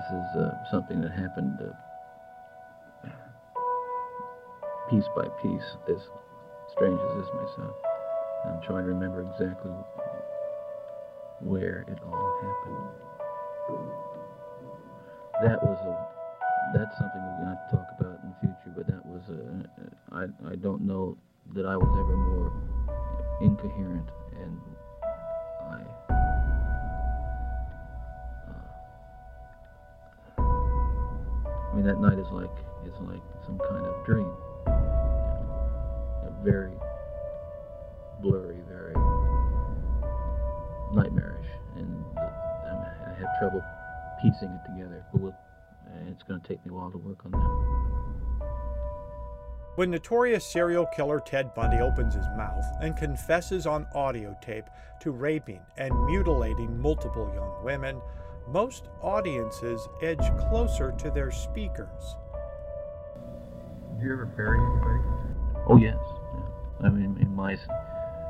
This is uh, something that happened uh, piece by piece, as strange as this may sound. I'm trying to remember exactly where it all happened. That was a, that's something we're going to talk about in the future, but that was a, I, I don't know that I was ever more incoherent and I mean that night is like, is like some kind of dream. A very blurry, very nightmarish, and I have trouble piecing it together. But we'll, it's going to take me a while to work on that. When notorious serial killer Ted Bundy opens his mouth and confesses on audio tape to raping and mutilating multiple young women, most audiences edge closer to their speakers. Did you ever bury anybody? Oh yes, yeah. I mean, in my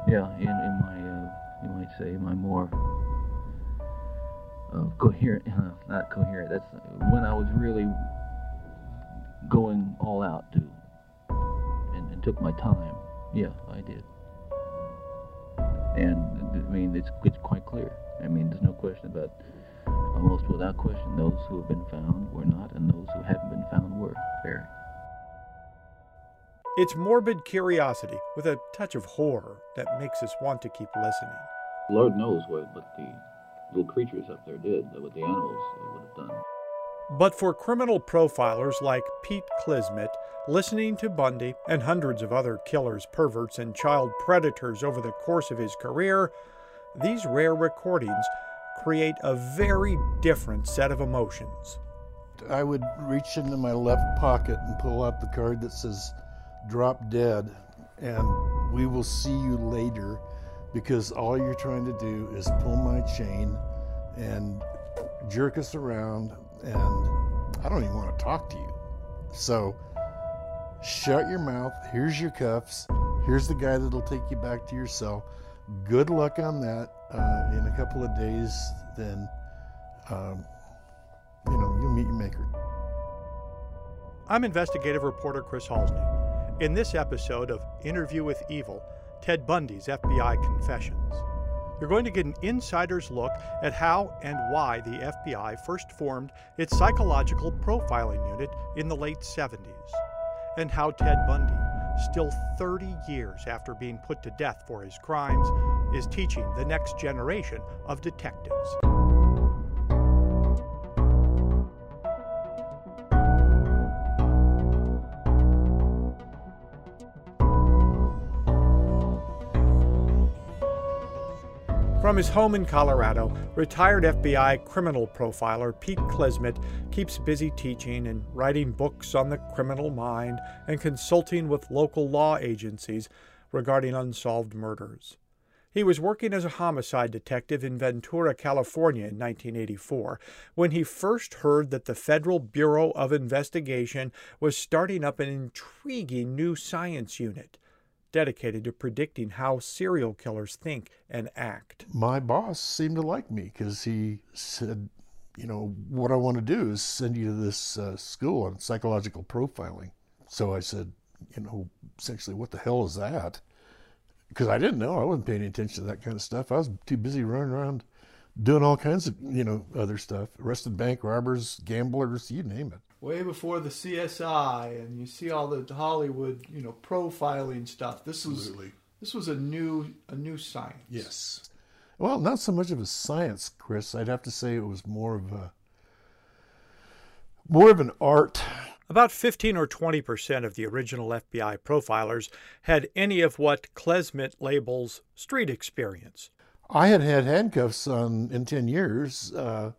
yeah, in, in my, uh, you might say, my more uh, coherent, uh, not coherent, that's when I was really going all out to, and, and took my time. Yeah, I did. And, I mean, it's, it's quite clear. I mean, there's no question about, almost without question, those who have been found were not, and those who haven't been found were. Very. It's morbid curiosity with a touch of horror that makes us want to keep listening. Lord knows what, what the little creatures up there did, what the animals would have done. But for criminal profilers like Pete Klismet, listening to Bundy and hundreds of other killers, perverts, and child predators over the course of his career, these rare recordings create a very different set of emotions. I would reach into my left pocket and pull out the card that says drop dead and we will see you later because all you're trying to do is pull my chain and jerk us around and I don't even want to talk to you. So shut your mouth. Here's your cuffs. Here's the guy that'll take you back to your cell. Good luck on that. Uh, in a couple of days, then, um, you know, you'll meet your maker. I'm investigative reporter Chris Halsne. In this episode of Interview with Evil, Ted Bundy's FBI Confessions, you're going to get an insider's look at how and why the FBI first formed its psychological profiling unit in the late 70s, and how Ted Bundy, still 30 years after being put to death for his crimes, is teaching the next generation of detectives. From his home in Colorado, retired FBI criminal profiler Pete Klismet keeps busy teaching and writing books on the criminal mind and consulting with local law agencies regarding unsolved murders. He was working as a homicide detective in Ventura, California in 1984 when he first heard that the Federal Bureau of Investigation was starting up an intriguing new science unit dedicated to predicting how serial killers think and act. My boss seemed to like me because he said, you know, what I want to do is send you to this uh, school on psychological profiling. So I said, you know, essentially, what the hell is that? Because I didn't know. I wasn't paying attention to that kind of stuff. I was too busy running around doing all kinds of, you know, other stuff. Arrested bank robbers, gamblers, you name it way before the CSI, and you see all the Hollywood, you know, profiling stuff. This was Absolutely. this was a new a new science. Yes. Well, not so much of a science, Chris. I'd have to say it was more of a more of an art. About 15 or 20 percent of the original FBI profilers had any of what Klismet labels street experience. I had had handcuffs on in 10 years. Uh,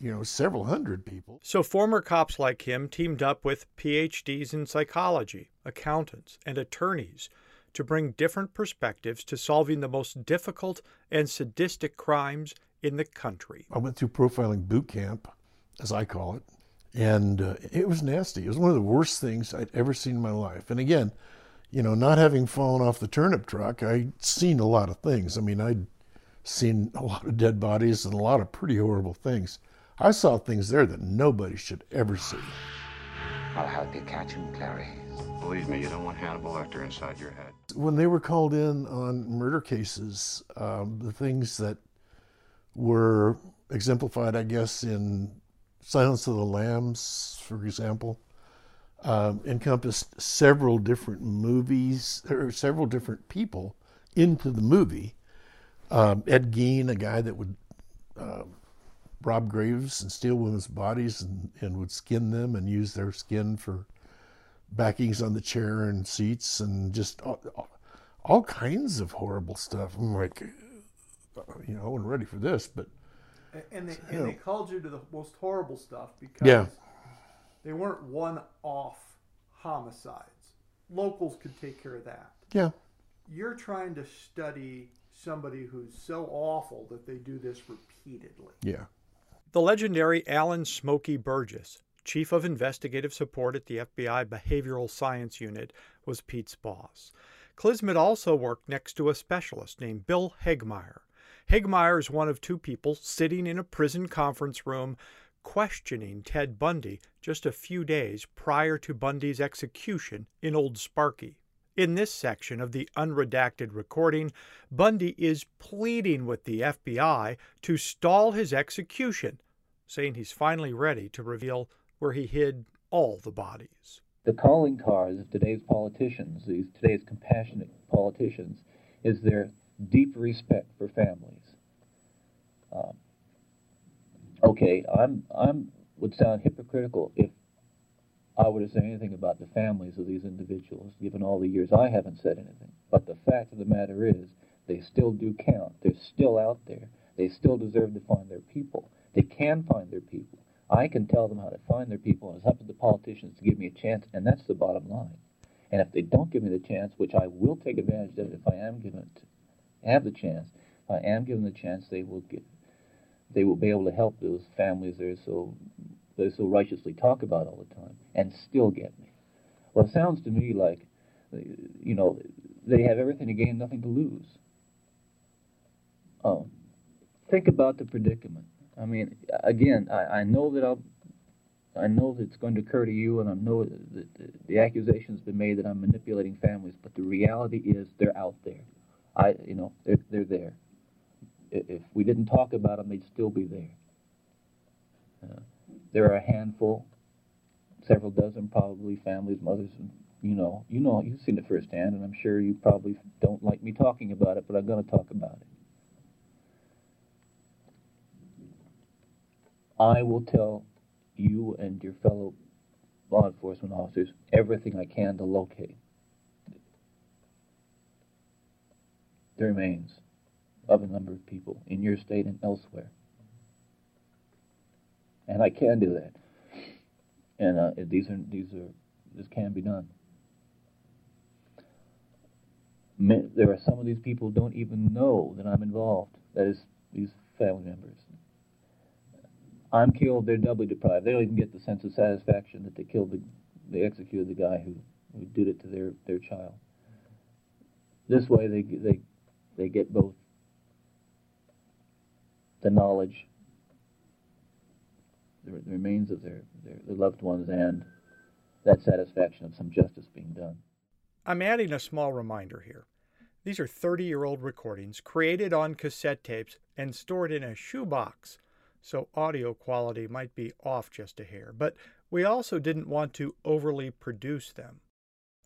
you know, several hundred people. So former cops like him teamed up with PhDs in psychology, accountants, and attorneys to bring different perspectives to solving the most difficult and sadistic crimes in the country. I went through profiling boot camp, as I call it, and uh, it was nasty. It was one of the worst things I'd ever seen in my life. And again, you know, not having fallen off the turnip truck, I'd seen a lot of things. I mean, I'd seen a lot of dead bodies and a lot of pretty horrible things. I saw things there that nobody should ever see. I'll help you catch him, Clary. Believe me, you don't want Hannibal Lecter inside your head. When they were called in on murder cases, um, the things that were exemplified, I guess, in Silence of the Lambs, for example, um, encompassed several different movies or several different people into the movie. Um, Ed Gein, a guy that would uh, rob graves and steal women's bodies and, and would skin them and use their skin for backings on the chair and seats and just all, all kinds of horrible stuff. I'm like, uh, you know, I wasn't ready for this, but. And they, and they called you to the most horrible stuff because yeah. they weren't one off homicides. Locals could take care of that. Yeah. You're trying to study somebody who's so awful that they do this repeatedly. Yeah. The legendary Alan Smokey Burgess, Chief of Investigative Support at the FBI Behavioral Science Unit, was Pete's boss. Klismet also worked next to a specialist named Bill Hagmaier. Hagmaier is one of two people sitting in a prison conference room questioning Ted Bundy just a few days prior to Bundy's execution in Old Sparky. In this section of the unredacted recording, Bundy is pleading with the FBI to stall his execution, saying he's finally ready to reveal where he hid all the bodies. The calling cards of today's politicians, these today's compassionate politicians, is their deep respect for families. Um, okay, I'm I'm would sound hypocritical if I were to say anything about the families of these individuals, given all the years I haven't said anything. But the fact of the matter is, they still do count. They're still out there. They still deserve to find their people. They can find their people. I can tell them how to find their people, and it's up to the politicians to give me a chance, and that's the bottom line. And if they don't give me the chance, which I will take advantage of if I am given it, have the chance, if I am given the chance, they will get, they will be able to help those families they're so they so righteously talk about all the time, and still get me. Well, it sounds to me like, you know, they have everything to gain, nothing to lose. Oh, think about the predicament. I mean, again, I, I know that I'll, I know that it's going to occur to you, and I know that the, the accusation's been made that I'm manipulating families, but the reality is they're out there. I, you know, they're they're there. If we didn't talk about them, they'd still be there. Uh, there are a handful, several dozen probably families, mothers, you know, you know, you've seen it firsthand, and I'm sure you probably don't like me talking about it, but I'm going to talk about it. I will tell you and your fellow law enforcement officers everything I can to locate the remains of a number of people in your state and elsewhere. And I can do that. And uh, these are these are this can be done. There are some of these people who don't even know that I'm involved. That is, these family members. I'm killed, they're doubly deprived. They don't even get the sense of satisfaction that they killed the, they executed the guy who, who did it to their, their child. This way, they they they get both the knowledge, the, the remains of their, their, their loved ones, and that satisfaction of some justice being done. I'm adding a small reminder here. These are 30 year old recordings created on cassette tapes and stored in a shoebox so audio quality might be off just a hair, but we also didn't want to overly produce them.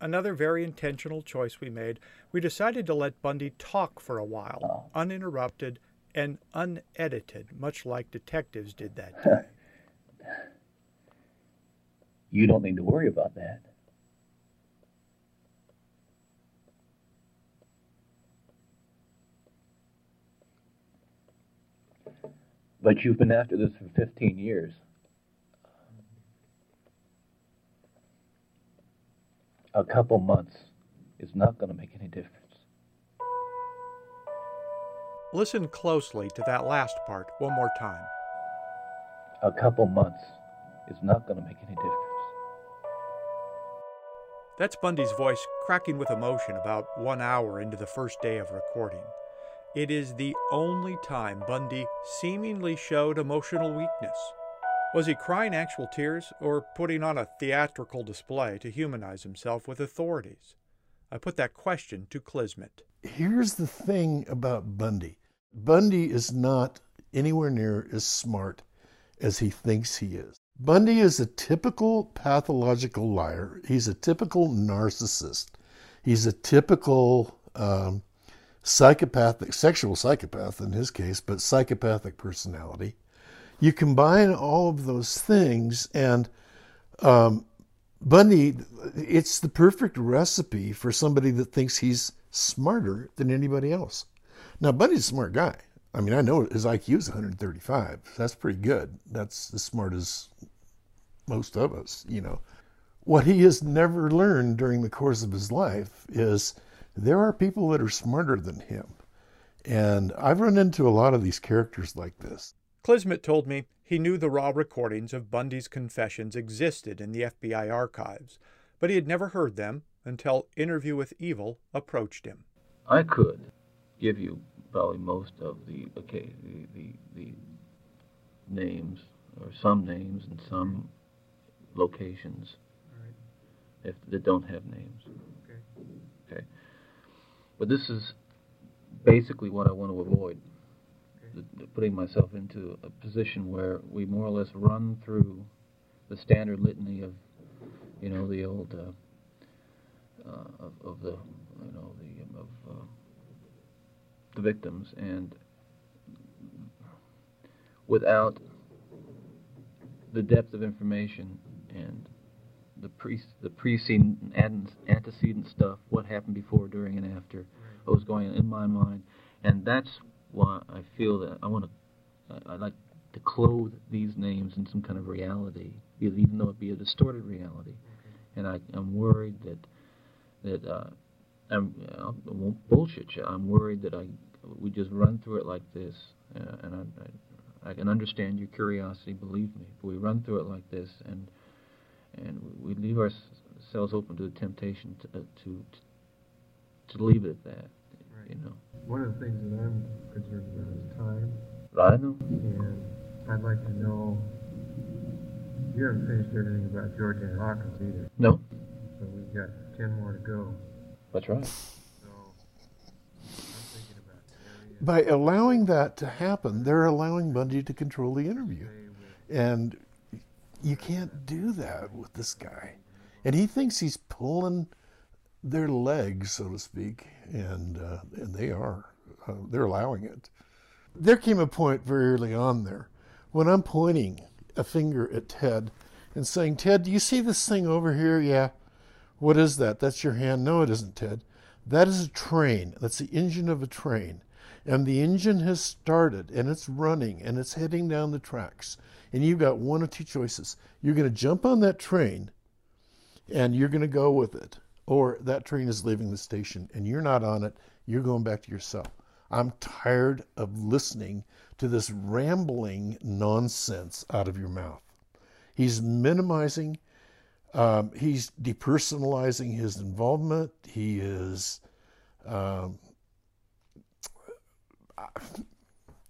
Another very intentional choice we made, we decided to let Bundy talk for a while, ah. uninterrupted and unedited, much like detectives did that day. you don't need to worry about that. But you've been after this for 15 years. A couple months is not going to make any difference. Listen closely to that last part one more time. A couple months is not going to make any difference. That's Bundy's voice cracking with emotion about one hour into the first day of recording. It is the only time Bundy seemingly showed emotional weakness. Was he crying actual tears or putting on a theatrical display to humanize himself with authorities? I put that question to Klismet. Here's the thing about Bundy Bundy is not anywhere near as smart as he thinks he is. Bundy is a typical pathological liar. He's a typical narcissist. He's a typical um, psychopathic, sexual psychopath in his case, but psychopathic personality. You combine all of those things, and um, Bundy, it's the perfect recipe for somebody that thinks he's smarter than anybody else. Now, Bundy's a smart guy. I mean, I know his IQ is 135. That's pretty good. That's as smart as most of us, you know. What he has never learned during the course of his life is there are people that are smarter than him. And I've run into a lot of these characters like this. Klismet told me he knew the raw recordings of Bundy's confessions existed in the FBI archives, but he had never heard them until Interview with Evil approached him. I could give you probably most of the okay the, the, the names or some names and some locations Right. if that don't have names. Okay. Okay. But this is basically what I want to avoid. The putting myself into a position where we more or less run through the standard litany of, you know, the old uh, uh, of, of the, you know, the the victims, and without the depth of information and the pre the preceding and antecedent stuff, what happened before, during, and after, what was going on in my mind, and that's why I feel that I want to, I, I like to clothe these names in some kind of reality, even though it be a distorted reality, and I, I'm worried that that uh, I'm, I won't bullshit you. I'm worried that I we just run through it like this, uh, and I, I, I can understand your curiosity. Believe me, but we run through it like this, and and we leave ourselves open to the temptation to uh, to to leave it at that. Right. You know. One of the things that I'm concerned about is time, I know. and I'd like to know. You haven't finished everything about Georgeann Hawkins either, No, so we've got ten more to go. That's right. By allowing that to happen, they're allowing Bundy to control the interview. And you can't do that with this guy. And he thinks he's pulling their legs, so to speak, and uh, and they are. Uh, they're allowing it. There came a point very early on there when I'm pointing a finger at Ted and saying, Ted, do you see this thing over here? Yeah. What is that? That's your hand? No, it isn't, Ted. That is a train. That's the engine of a train. And the engine has started and it's running and it's heading down the tracks. And you've got one or two choices. You're going to jump on that train and you're going to go with it. Or that train is leaving the station and you're not on it. You're going back to your cell. I'm tired of listening to this rambling nonsense out of your mouth. He's minimizing, um, he's depersonalizing his involvement. He is, um,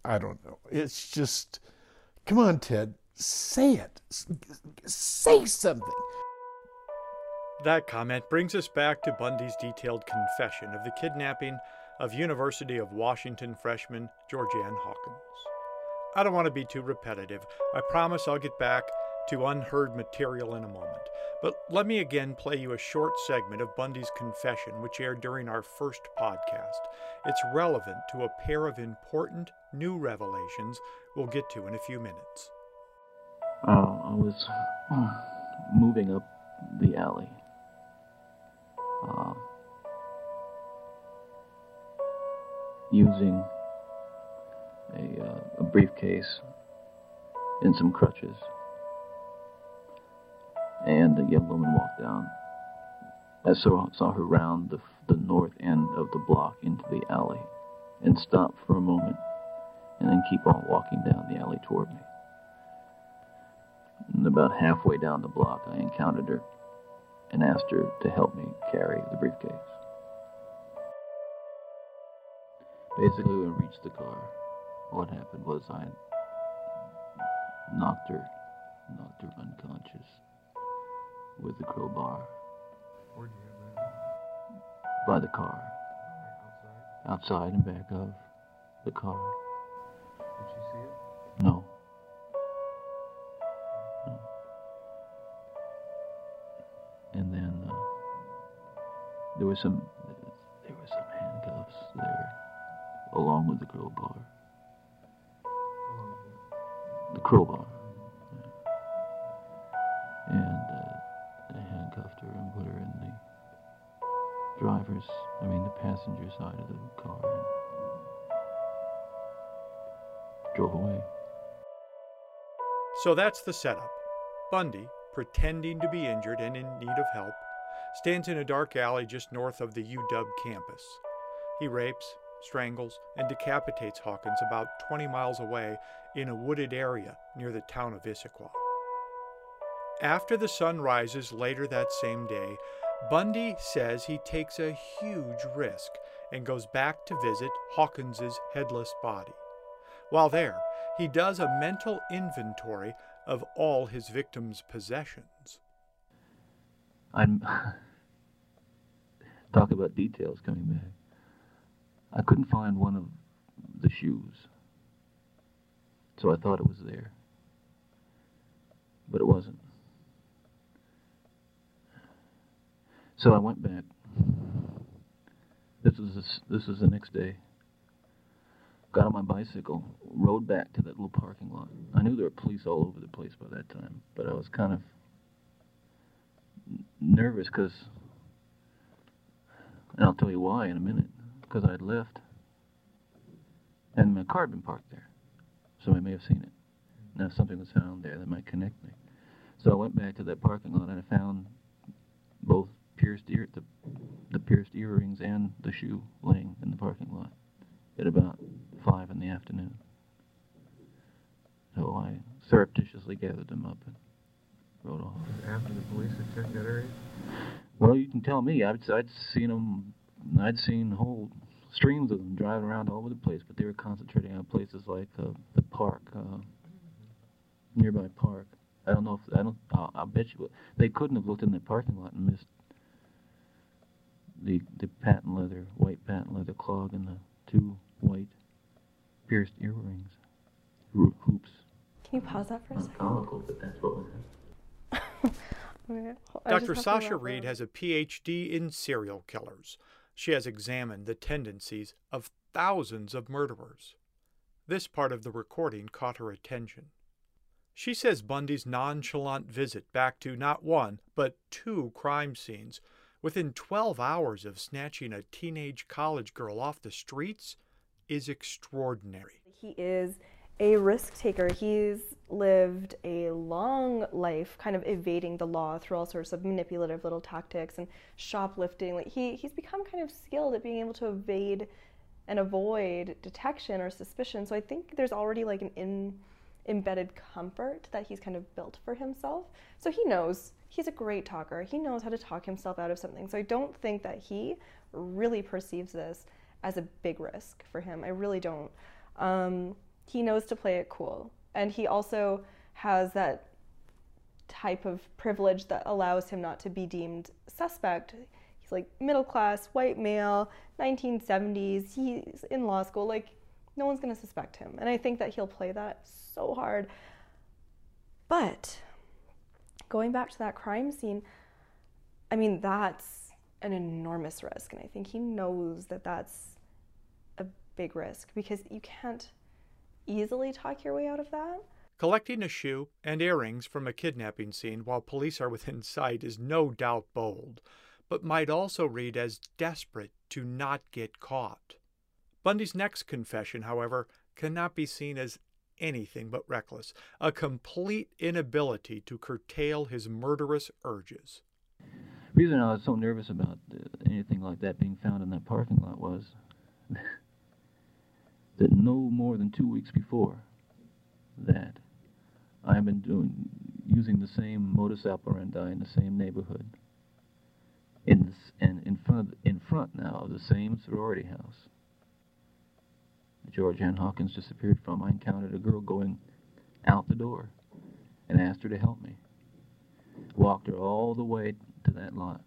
I, don't know. It's just, come on, Ted, say it. Say something. That comment brings us back to Bundy's detailed confession of the kidnapping of University of Washington freshman Georgeann Hawkins. I don't want to be too repetitive. I promise I'll get back to unheard material in a moment. But let me again play you a short segment of Bundy's confession, which aired during our first podcast. It's relevant to a pair of important new revelations we'll get to in a few minutes. Uh, I was uh, moving up the alley. Uh, using a, uh, a briefcase and some crutches. And a young woman walked down. I saw, saw her round the, the north end of the block into the alley and stop for a moment and then keep on walking down the alley toward me. And about halfway down the block, I encountered her and asked her to help me carry the briefcase. Basically, when we reached the car, what happened was I knocked her knocked her unconscious with the crowbar Where'd you have that? by the car, Outside? outside and back of the car. Did she see it? No. No. And then uh, there was some there were some handcuffs there, along with the crowbar. How long was it? The crowbar. So that's the setup. Bundy, pretending to be injured and in need of help, stands in a dark alley just north of the UW campus. He rapes, strangles, and decapitates Hawkins about 20 miles away in a wooded area near the town of Issaquah. After the sun rises later that same day, Bundy says he takes a huge risk and goes back to visit Hawkins's headless body. While there, he does a mental inventory of all his victim's possessions. I'm talk about details coming back. I couldn't find one of the shoes, so I thought it was there, but it wasn't. So I went back. This was this, was the next day. Got on my bicycle, rode back to that little parking lot. I knew there were police all over the place by that time, but I was kind of nervous because, and I'll tell you why in a minute, because I'd left and my car had been parked there. So I may have seen it. Now something was found there that might connect me. So I went back to that parking lot and I found both pierced ear, the, the pierced earrings and the shoe laying in the parking lot at about five in the afternoon. So I surreptitiously gathered them up and rode off. After the police had checked that area? Well, you can tell me. I'd, I'd seen them. I'd seen whole streams of them driving around all over the place, but they were concentrating on places like uh, the park, uh, nearby park. I don't know if I don't. I'll, I'll bet you they couldn't have looked in that parking lot and missed the the patent leather, white patent leather clog and the two white pierced earrings, Ro- hoops. Can you pause that for a second? comical, but that's what was. Okay, Dr. Sasha wrap Reid has a PhD in serial killers. She has examined the tendencies of thousands of murderers. This part of the recording caught her attention. She says Bundy's nonchalant visit back to not one, but two crime scenes within 12 hours of snatching a teenage college girl off the streets is extraordinary. He is a risk taker. He's lived a long life kind of evading the law through all sorts of manipulative little tactics and shoplifting. Like he, he's become kind of skilled at being able to evade and avoid detection or suspicion. So I think there's already like an in, embedded comfort that he's kind of built for himself. So he knows he's a great talker. He knows how to talk himself out of something. So I don't think that he really perceives this as a big risk for him. I really don't. Um, he knows to play it cool. And he also has that type of privilege that allows him not to be deemed suspect. He's like middle class, white male, 1970s. He's in law school. Like, no one's going to suspect him. And I think that he'll play that so hard. But going back to that crime scene, I mean, that's an enormous risk. And I think he knows that that's big risk because you can't easily talk your way out of that. Collecting a shoe and earrings from a kidnapping scene while police are within sight is no doubt bold, but might also read as desperate to not get caught. Bundy's next confession, however, cannot be seen as anything but reckless, a complete inability to curtail his murderous urges. The reason I was so nervous about uh, anything like that being found in that parking lot was that no more than two weeks before that, I have been doing using the same modus operandi in the same neighborhood, in this, and in front of, in front now of the same sorority house. Georgeann Hawkins disappeared from. I encountered a girl going out the door, and asked her to help me. Walked her all the way to that lot.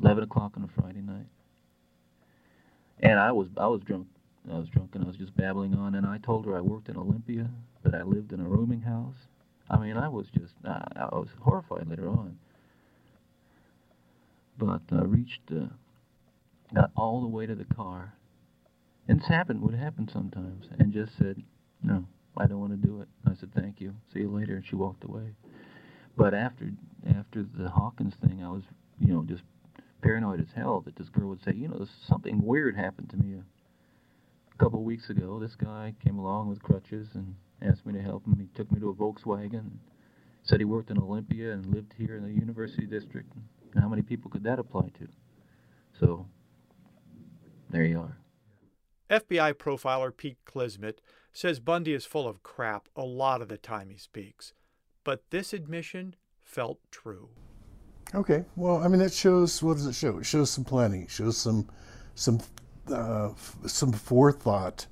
11 o'clock on a Friday night. And I was I was drunk. I was drunk and I was just babbling on. And I told her I worked in Olympia, that I lived in a rooming house. I mean, I was just I, I was horrified later on. But I uh, reached, uh, got all the way to the car, and this happened. Would happen sometimes, and just said, "No, I don't want to do it." I said, "Thank you. See you later," and she walked away. But after after the Hawkins thing, I was, you know, just paranoid as hell that this girl would say, you know, something weird happened to me couple of weeks ago. This guy came along with crutches and asked me to help him. He took me to a Volkswagen, said he worked in Olympia and lived here in the University District. And how many people could that apply to? So, there you are. FBI profiler Pete Klismet says Bundy is full of crap a lot of the time he speaks, but this admission felt true. Okay, well, I mean, that shows. What does it show? It shows some planning. It shows some, some, uh, some forethought.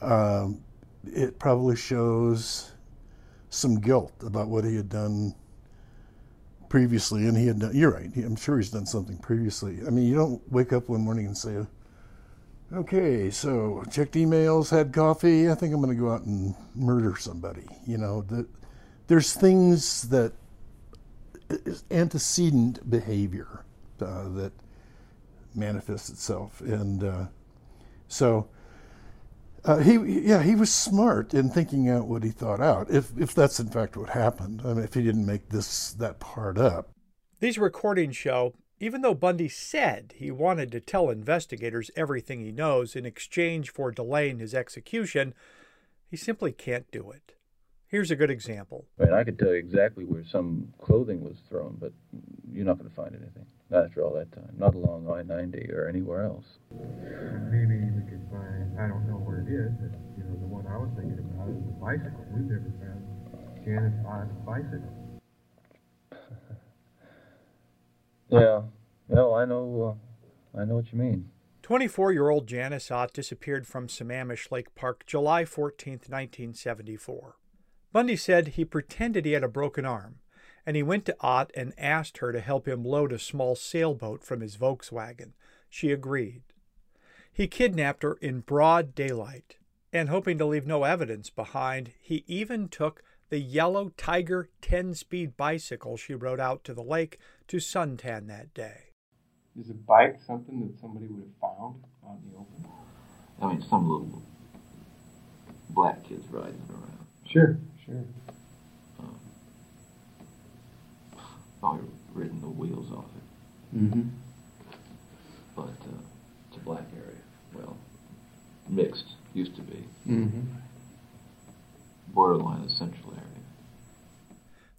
Um, it probably shows some guilt about what he had done previously, and he had done. You're right. I'm sure he's done something previously. I mean, you don't wake up one morning and say, "Okay, so checked emails, had coffee. I think I'm going to go out and murder somebody." You know, that there's things that antecedent behavior uh, that manifests itself, and uh, so uh, he yeah he was smart in thinking out what he thought out. If if that's in fact what happened, I mean, if he didn't make this that part up. These recordings show even though Bundy said he wanted to tell investigators everything he knows in exchange for delaying his execution, he simply can't do it. Here's a good example. Right, I could tell you exactly where some clothing was thrown, but you're not going to find anything. Not after all that time. Not along I-90 or anywhere else. Maybe we could find, I don't know where it is, but, you know, the one I was thinking about is the bicycle. We've never found Janice Ott's bicycle. yeah. Well, I know, uh, I know what you mean. 24 year old Janice Ott disappeared from Sammamish Lake Park July 14, 1974. Bundy said he pretended he had a broken arm, and he went to Ott and asked her to help him load a small sailboat from his Volkswagen. She agreed. He kidnapped her in broad daylight, and hoping to leave no evidence behind, he even took the yellow Tiger 10 speed bicycle she rode out to the lake to suntan that day. Is a bike something that somebody would have found on the open? I mean, some little black kids riding around. Sure. Sure. Um, probably ridden the wheels off it. Mm-hmm. But uh, it's a black area. Well, mixed used to be. Mm-hmm. Borderline essential area.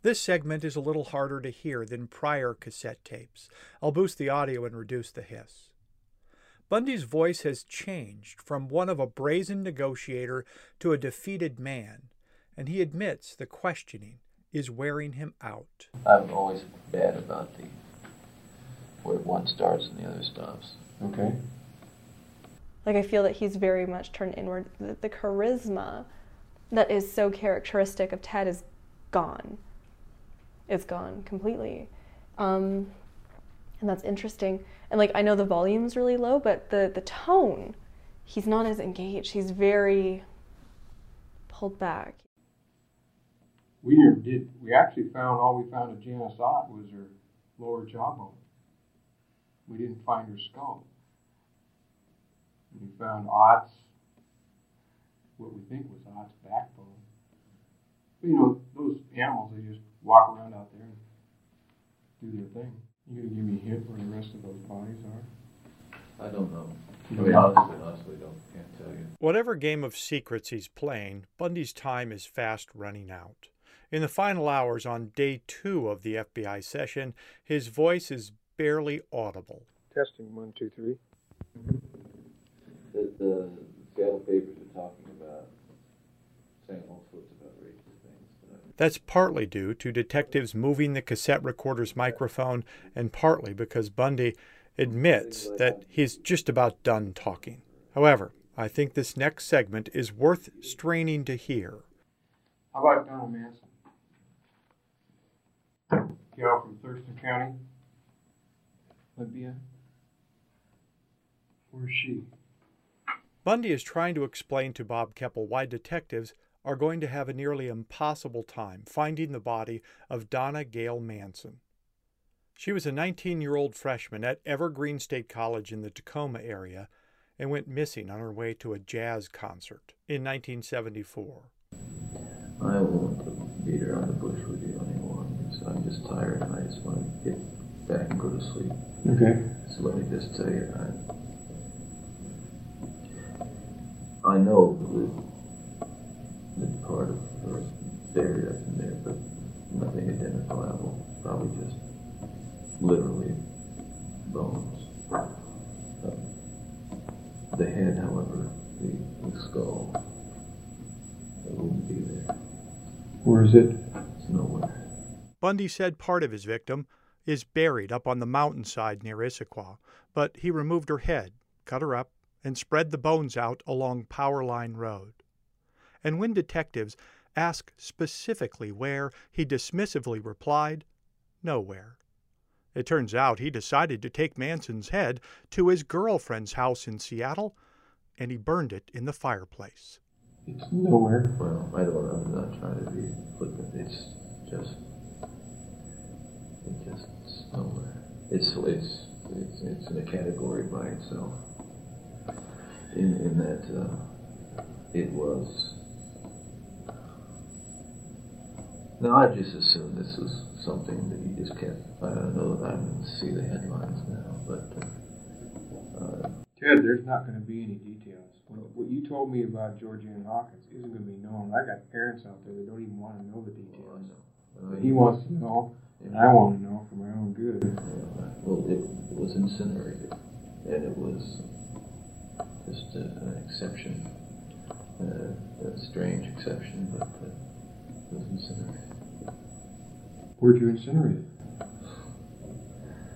This segment is a little harder to hear than prior cassette tapes. I'll boost the audio and reduce the hiss. Bundy's voice has changed from one of a brazen negotiator to a defeated man and he admits the questioning is wearing him out. I'm always bad about the where one starts and the other stops. Okay. Like I feel that he's very much turned inward. The, the charisma that is so characteristic of Ted is gone. It's gone completely. Um, and that's interesting. And like I know the volume's really low, but the the tone, he's not as engaged. He's very pulled back we never did. We actually found all we found of Janice Ott was her lower jawbone. We didn't find her skull. We found Ott's, what we think was Ott's backbone. But, you know, those animals, they just walk around out there and do their thing. You gonna give me a hint where the rest of those bodies are? I don't know. I mean, honestly, honestly, don't can't tell you. Whatever game of secrets he's playing, Bundy's time is fast running out. In the final hours on day two of the FBI session, his voice is barely audible. Testing one, two, three. The, the Seattle papers are talking about saying all sorts of outrageous things. That's partly due to detectives moving the cassette recorder's microphone, and partly because Bundy admits that he's just about done talking. However, I think this next segment is worth straining to hear. How about Donna Manson? Gal from Thurston County. Libya. Where's she? Bundy is trying to explain to Bob Keppel why detectives are going to have a nearly impossible time finding the body of Donna Gail Manson. She was a 19 year old freshman at Evergreen State College in the Tacoma area and went missing on her way to a jazz concert in 1974. I don't want to beat around the bush with you anymore. So I'm just tired and I just want to get back and go to sleep. Okay. So let me just tell you, I, I know that, that part of her buried up in there, but nothing identifiable. Probably just literally bones. Uh, the head, however, the, the skull, it wouldn't be there. Where is it? It's nowhere. Bundy said part of his victim is buried up on the mountainside near Issaquah, but he removed her head, cut her up, and spread the bones out along Powerline Road. And when detectives asked specifically where, he dismissively replied, Nowhere. It turns out he decided to take Manson's head to his girlfriend's house in Seattle, and he burned it in the fireplace. It's nowhere. Well, I don't. I'm not trying to be flippant. It's just, just it's. It's it's it's it's in a category by itself. In in that uh, it was. Now I just assumed this was something that you just kept. I don't know that I'm going to see the headlines now, but. Uh, uh, Ted, there's not going to be any details. What, what you told me about Georgeann Hawkins isn't going to be known. I got parents out there that don't even want to know the well, I details. know. Uh, But he wants to know, and I want to know for my own good. Yeah, well, it, it was incinerated, and it was just an exception, uh, a strange exception, but uh, it was incinerated. Where'd you incinerate it?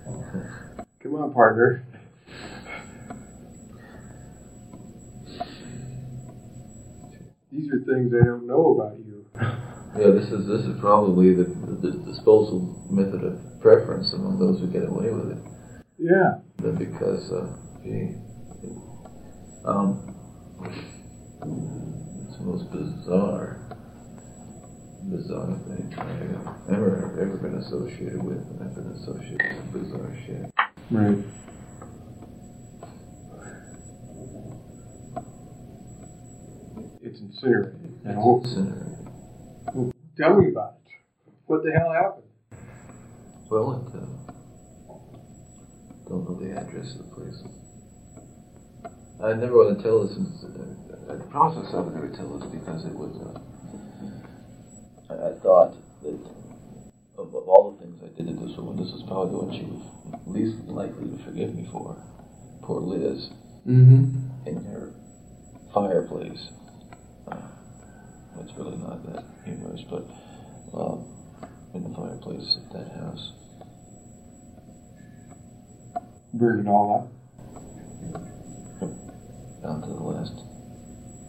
Come on, partner. These are things I don't know about you. Yeah, this is this is probably the, the, disposal method of preference among those who get away with it. Yeah. But because, uh, gee, um, it's the most bizarre, bizarre thing I've ever ever been associated with, and I've been associated with bizarre shit. Right. It's incinerated. It's incinerated. Tell me about it. What the hell happened? Well, I uh, don't know the address of the place. I never want to tell this. In, uh, the process I going to tell this because it was. Uh, I, I thought that of, of all the things I did to this woman, this is probably the one she was least likely to forgive me for. Poor Liz Mm-hmm. in her fireplace. It's really not that humorous, but um, in the fireplace at that house. Burning all up. down to the last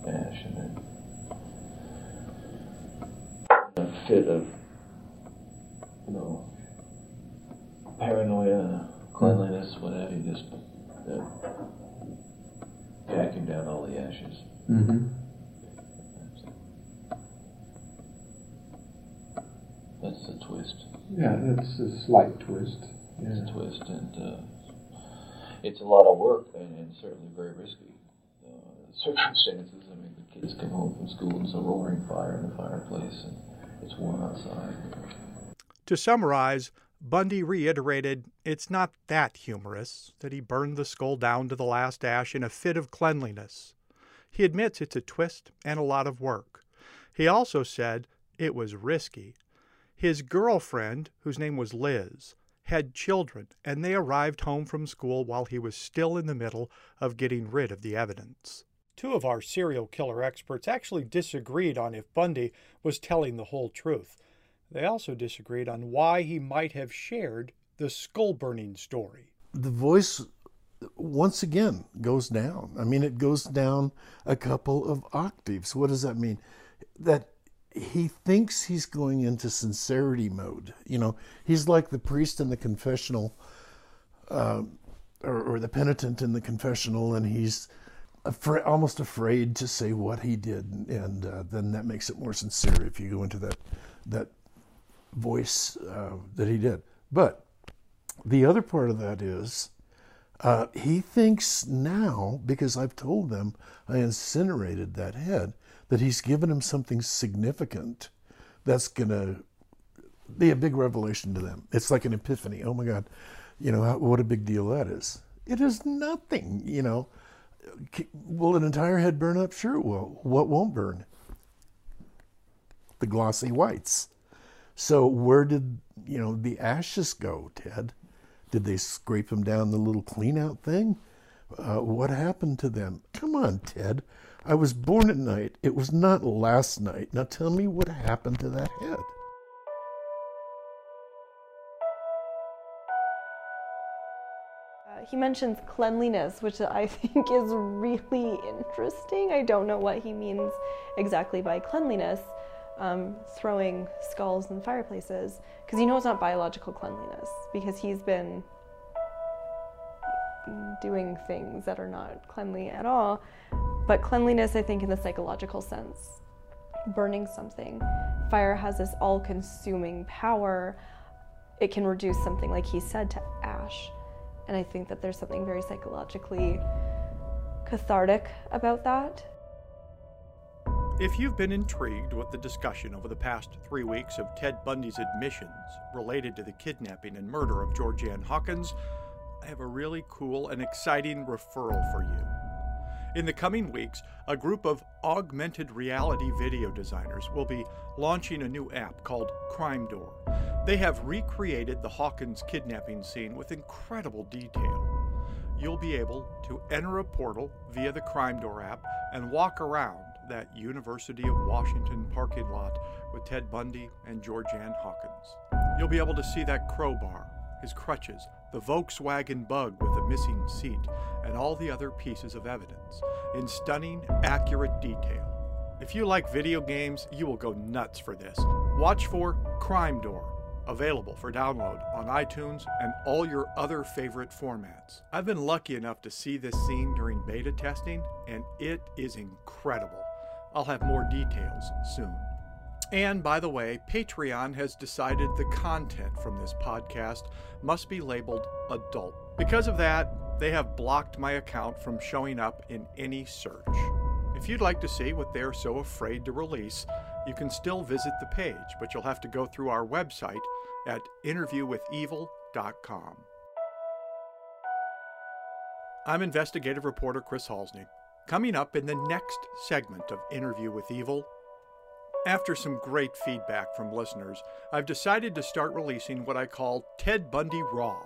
ash, and then a fit of, you know, paranoia, cleanliness, whatever. You just uh, vacuum down all the ashes. Mm-hmm. That's the twist. Yeah, it's a slight twist. It's a twist, and uh, it's a lot of work, and, and certainly very risky. Uh, circumstances. I mean, the kids come home from school and there's a roaring fire in the fireplace, and it's warm outside. To summarize, Bundy reiterated it's not that humorous that he burned the skull down to the last ash in a fit of cleanliness. He admits it's a twist and a lot of work. He also said it was risky. His girlfriend, whose name was Liz, had children, and they arrived home from school while he was still in the middle of getting rid of the evidence. Two of our serial killer experts actually disagreed on if Bundy was telling the whole truth. They also disagreed on why he might have shared the skull burning story. The voice, once again, goes down. I mean, it goes down a couple of octaves. What does that mean? That he thinks he's going into sincerity mode. You know, he's like the priest in the confessional, uh, or, or, the penitent in the confessional, and he's almost afraid to say what he did, and uh, then that makes it more sincere if you go into that that voice uh, that he did. But the other part of that is. Uh, he thinks now, because I've told them I incinerated that head, that he's given him something significant that's going to be a big revelation to them. It's like an epiphany. Oh my God, you know, what a big deal that is. It is nothing, you know. Will an entire head burn up? Sure it will. What won't burn? The glossy whites. So where did, you know, the ashes go, Ted? Did they scrape them down the little clean out thing? Uh, what happened to them? Come on, Ted. I was born at night. It was not last night. Now tell me what happened to that head. Uh, he mentions cleanliness, which I think is really interesting. I don't know what he means exactly by cleanliness, um, throwing skulls in fireplaces, because you know it's not biological cleanliness, because he's been doing things that are not cleanly at all. But cleanliness, I think, in the psychological sense, burning something. Fire has this all consuming power. It can reduce something, like he said, to ash. And I think that there's something very psychologically cathartic about that. If you've been intrigued with the discussion over the past three weeks of Ted Bundy's admissions related to the kidnapping and murder of Georgeann Hawkins, I have a really cool and exciting referral for you. In the coming weeks, a group of augmented reality video designers will be launching a new app called Crime Door. They have recreated the Hawkins kidnapping scene with incredible detail. You'll be able to enter a portal via the Crime Door app and walk around that University of Washington parking lot with Ted Bundy and Georgeann Hawkins. You'll be able to see that crowbar, his crutches, the Volkswagen bug with a missing seat, and all the other pieces of evidence in stunning, accurate detail. If you like video games, you will go nuts for this. Watch for Crime Door, available for download on iTunes and all your other favorite formats. I've been lucky enough to see this scene during beta testing, and it is incredible. I'll have more details soon. And by the way, Patreon has decided the content from this podcast must be labeled adult. Because of that, they have blocked my account from showing up in any search. If you'd like to see what they're so afraid to release, you can still visit the page, but you'll have to go through our website at interviewwithevil.com. I'm investigative reporter Chris Halsne. Coming up in the next segment of Interview with Evil, after some great feedback from listeners, I've decided to start releasing what I call Ted Bundy Raw.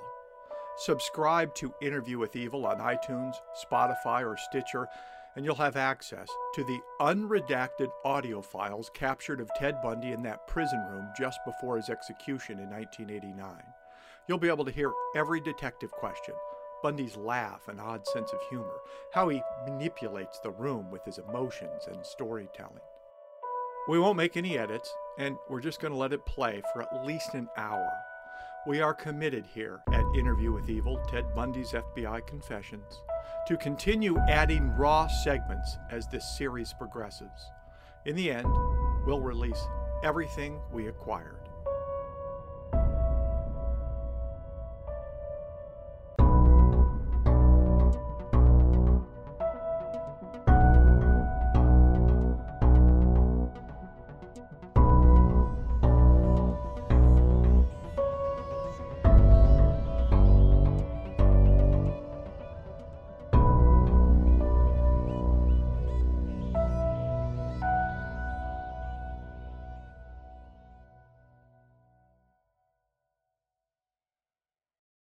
Subscribe to Interview with Evil on iTunes, Spotify, or Stitcher, and you'll have access to the unredacted audio files captured of Ted Bundy in that prison room just before his execution in 1989. You'll be able to hear every detective question, Bundy's laugh and odd sense of humor, how he manipulates the room with his emotions and storytelling. We won't make any edits, and we're just going to let it play for at least an hour. We are committed here at Interview with Evil, Ted Bundy's FBI Confessions, to continue adding raw segments as this series progresses. In the end, we'll release everything we acquired.